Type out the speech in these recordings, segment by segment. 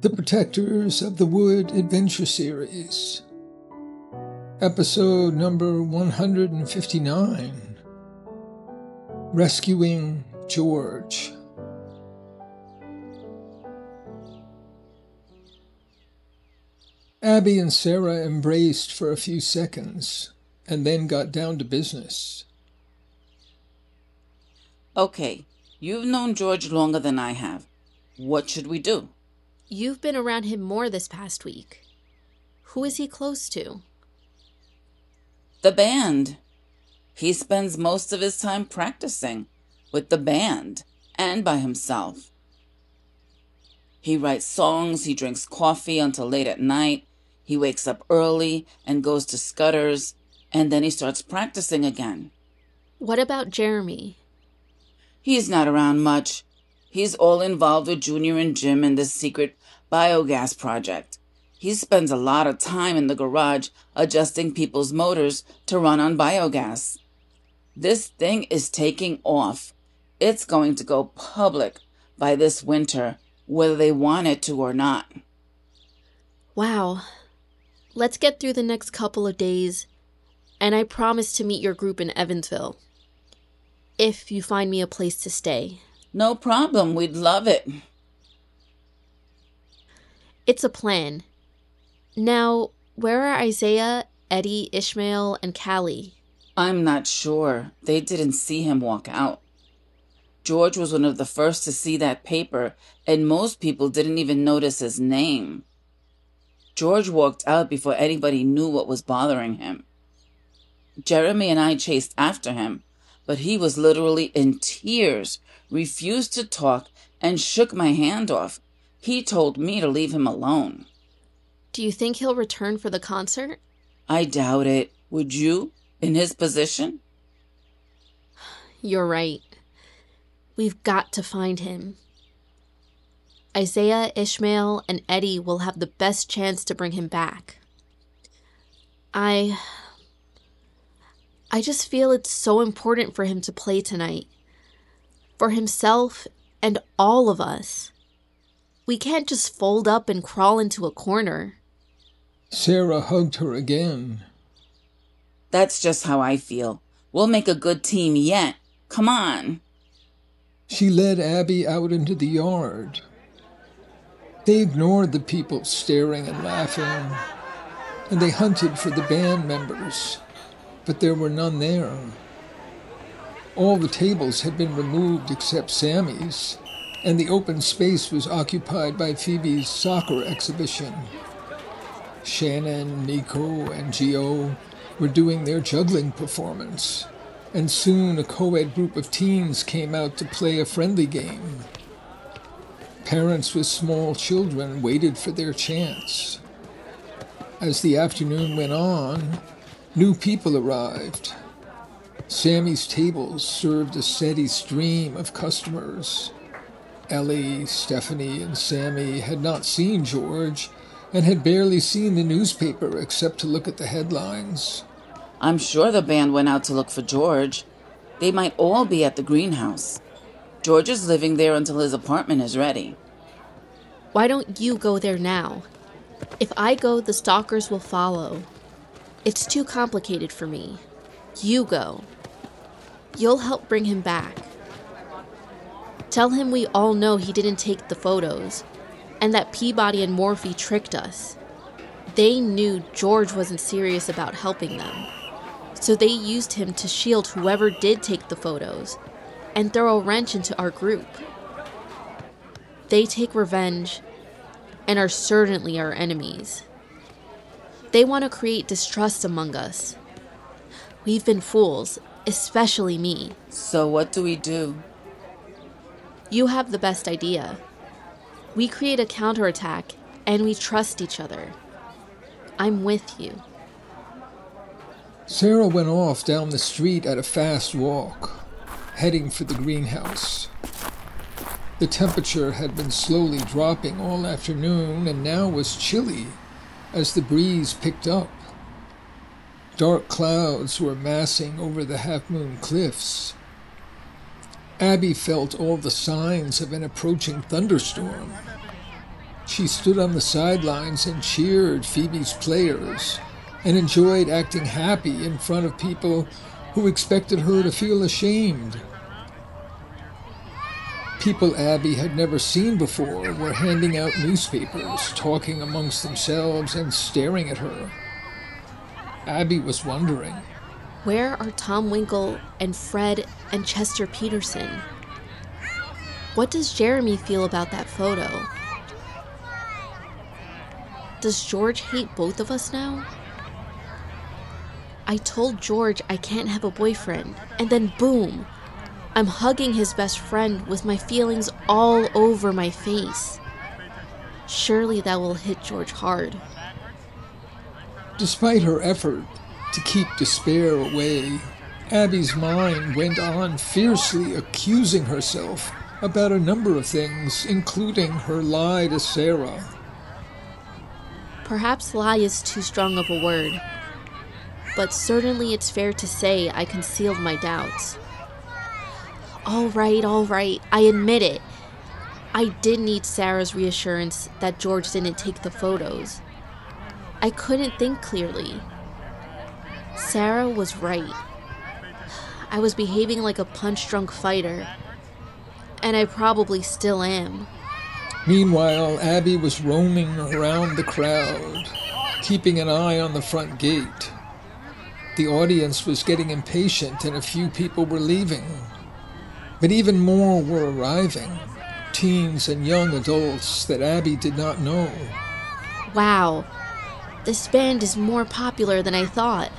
The Protectors of the Wood Adventure Series, episode number 159 Rescuing George. Abby and Sarah embraced for a few seconds and then got down to business. Okay, you've known George longer than I have. What should we do? You've been around him more this past week. Who is he close to? The band. He spends most of his time practicing with the band and by himself. He writes songs, he drinks coffee until late at night, he wakes up early and goes to Scudder's, and then he starts practicing again. What about Jeremy? He's not around much. He's all involved with Junior and Jim in this secret biogas project. He spends a lot of time in the garage adjusting people's motors to run on biogas. This thing is taking off. It's going to go public by this winter, whether they want it to or not. Wow. Let's get through the next couple of days, and I promise to meet your group in Evansville. If you find me a place to stay. No problem. We'd love it. It's a plan. Now, where are Isaiah, Eddie, Ishmael, and Callie? I'm not sure. They didn't see him walk out. George was one of the first to see that paper, and most people didn't even notice his name. George walked out before anybody knew what was bothering him. Jeremy and I chased after him, but he was literally in tears, refused to talk, and shook my hand off. He told me to leave him alone. Do you think he'll return for the concert? I doubt it. Would you, in his position? You're right. We've got to find him. Isaiah, Ishmael, and Eddie will have the best chance to bring him back. I. I just feel it's so important for him to play tonight. For himself and all of us. We can't just fold up and crawl into a corner. Sarah hugged her again. That's just how I feel. We'll make a good team yet. Come on. She led Abby out into the yard. They ignored the people staring and laughing, and they hunted for the band members, but there were none there. All the tables had been removed except Sammy's, and the open space was occupied by Phoebe's soccer exhibition. Shannon, Nico, and Gio were doing their juggling performance, and soon a co ed group of teens came out to play a friendly game. Parents with small children waited for their chance. As the afternoon went on, new people arrived. Sammy's tables served a steady stream of customers. Ellie, Stephanie, and Sammy had not seen George and had barely seen the newspaper except to look at the headlines. I'm sure the band went out to look for George. They might all be at the greenhouse. George is living there until his apartment is ready. Why don't you go there now? If I go, the stalkers will follow. It's too complicated for me. You go. You'll help bring him back. Tell him we all know he didn't take the photos, and that Peabody and Morphy tricked us. They knew George wasn't serious about helping them, so they used him to shield whoever did take the photos and throw a wrench into our group. They take revenge and are certainly our enemies. They want to create distrust among us. We've been fools, especially me. So, what do we do? You have the best idea. We create a counterattack and we trust each other. I'm with you. Sarah went off down the street at a fast walk, heading for the greenhouse. The temperature had been slowly dropping all afternoon and now was chilly as the breeze picked up. Dark clouds were massing over the half moon cliffs, Abby felt all the signs of an approaching thunderstorm. She stood on the sidelines and cheered Phoebe's players and enjoyed acting happy in front of people who expected her to feel ashamed. People Abby had never seen before were handing out newspapers, talking amongst themselves, and staring at her. Abby was wondering Where are Tom Winkle and Fred and Chester Peterson? What does Jeremy feel about that photo? Does George hate both of us now? I told George I can't have a boyfriend, and then boom! I'm hugging his best friend with my feelings all over my face. Surely that will hit George hard. Despite her effort to keep despair away, Abby's mind went on fiercely accusing herself about a number of things, including her lie to Sarah. Perhaps lie is too strong of a word, but certainly it's fair to say I concealed my doubts. All right, all right, I admit it. I did need Sarah's reassurance that George didn't take the photos. I couldn't think clearly. Sarah was right. I was behaving like a punch drunk fighter, and I probably still am. Meanwhile, Abby was roaming around the crowd, keeping an eye on the front gate. The audience was getting impatient and a few people were leaving. But even more were arriving teens and young adults that Abby did not know. Wow, this band is more popular than I thought.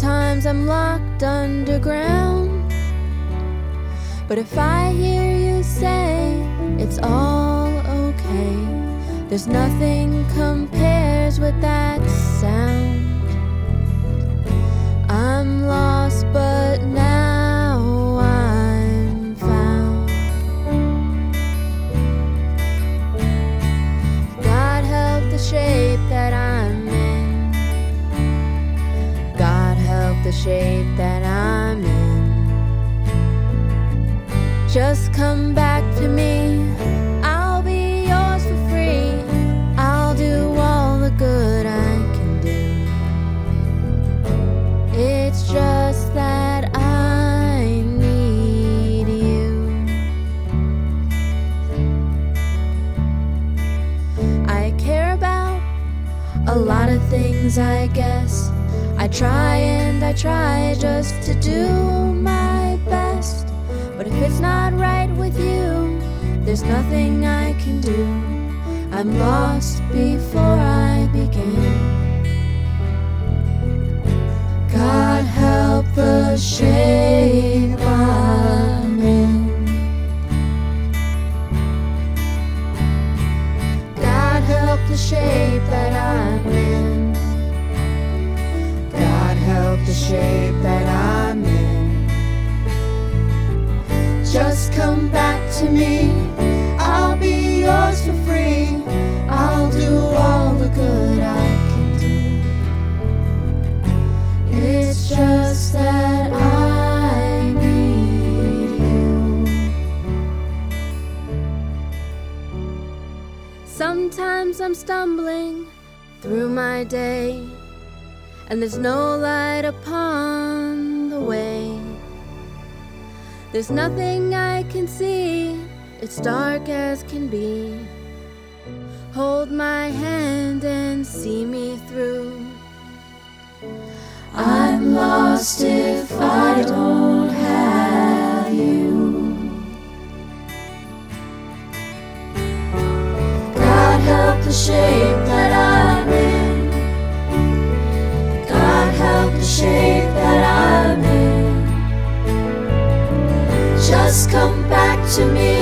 Sometimes I'm locked underground. But if I hear you say it's all okay, there's nothing compares with that sound. The shape that I'm in. Just come back to me. I'll be yours for free. I'll do all the good I can do. It's just that I need you. I care about a lot of things, I guess. I try and I try just to do my best. But if it's not right with you, there's nothing I can do. I'm lost before I begin. Just come back to me. I'll be yours for free. I'll do all the good I can do. It's just that I need you. Sometimes I'm stumbling through my day, and there's no light upon the way. There's nothing I can see, it's dark as can be. Hold my hand and see me through. I'm lost if I don't have you. God help the shape to me.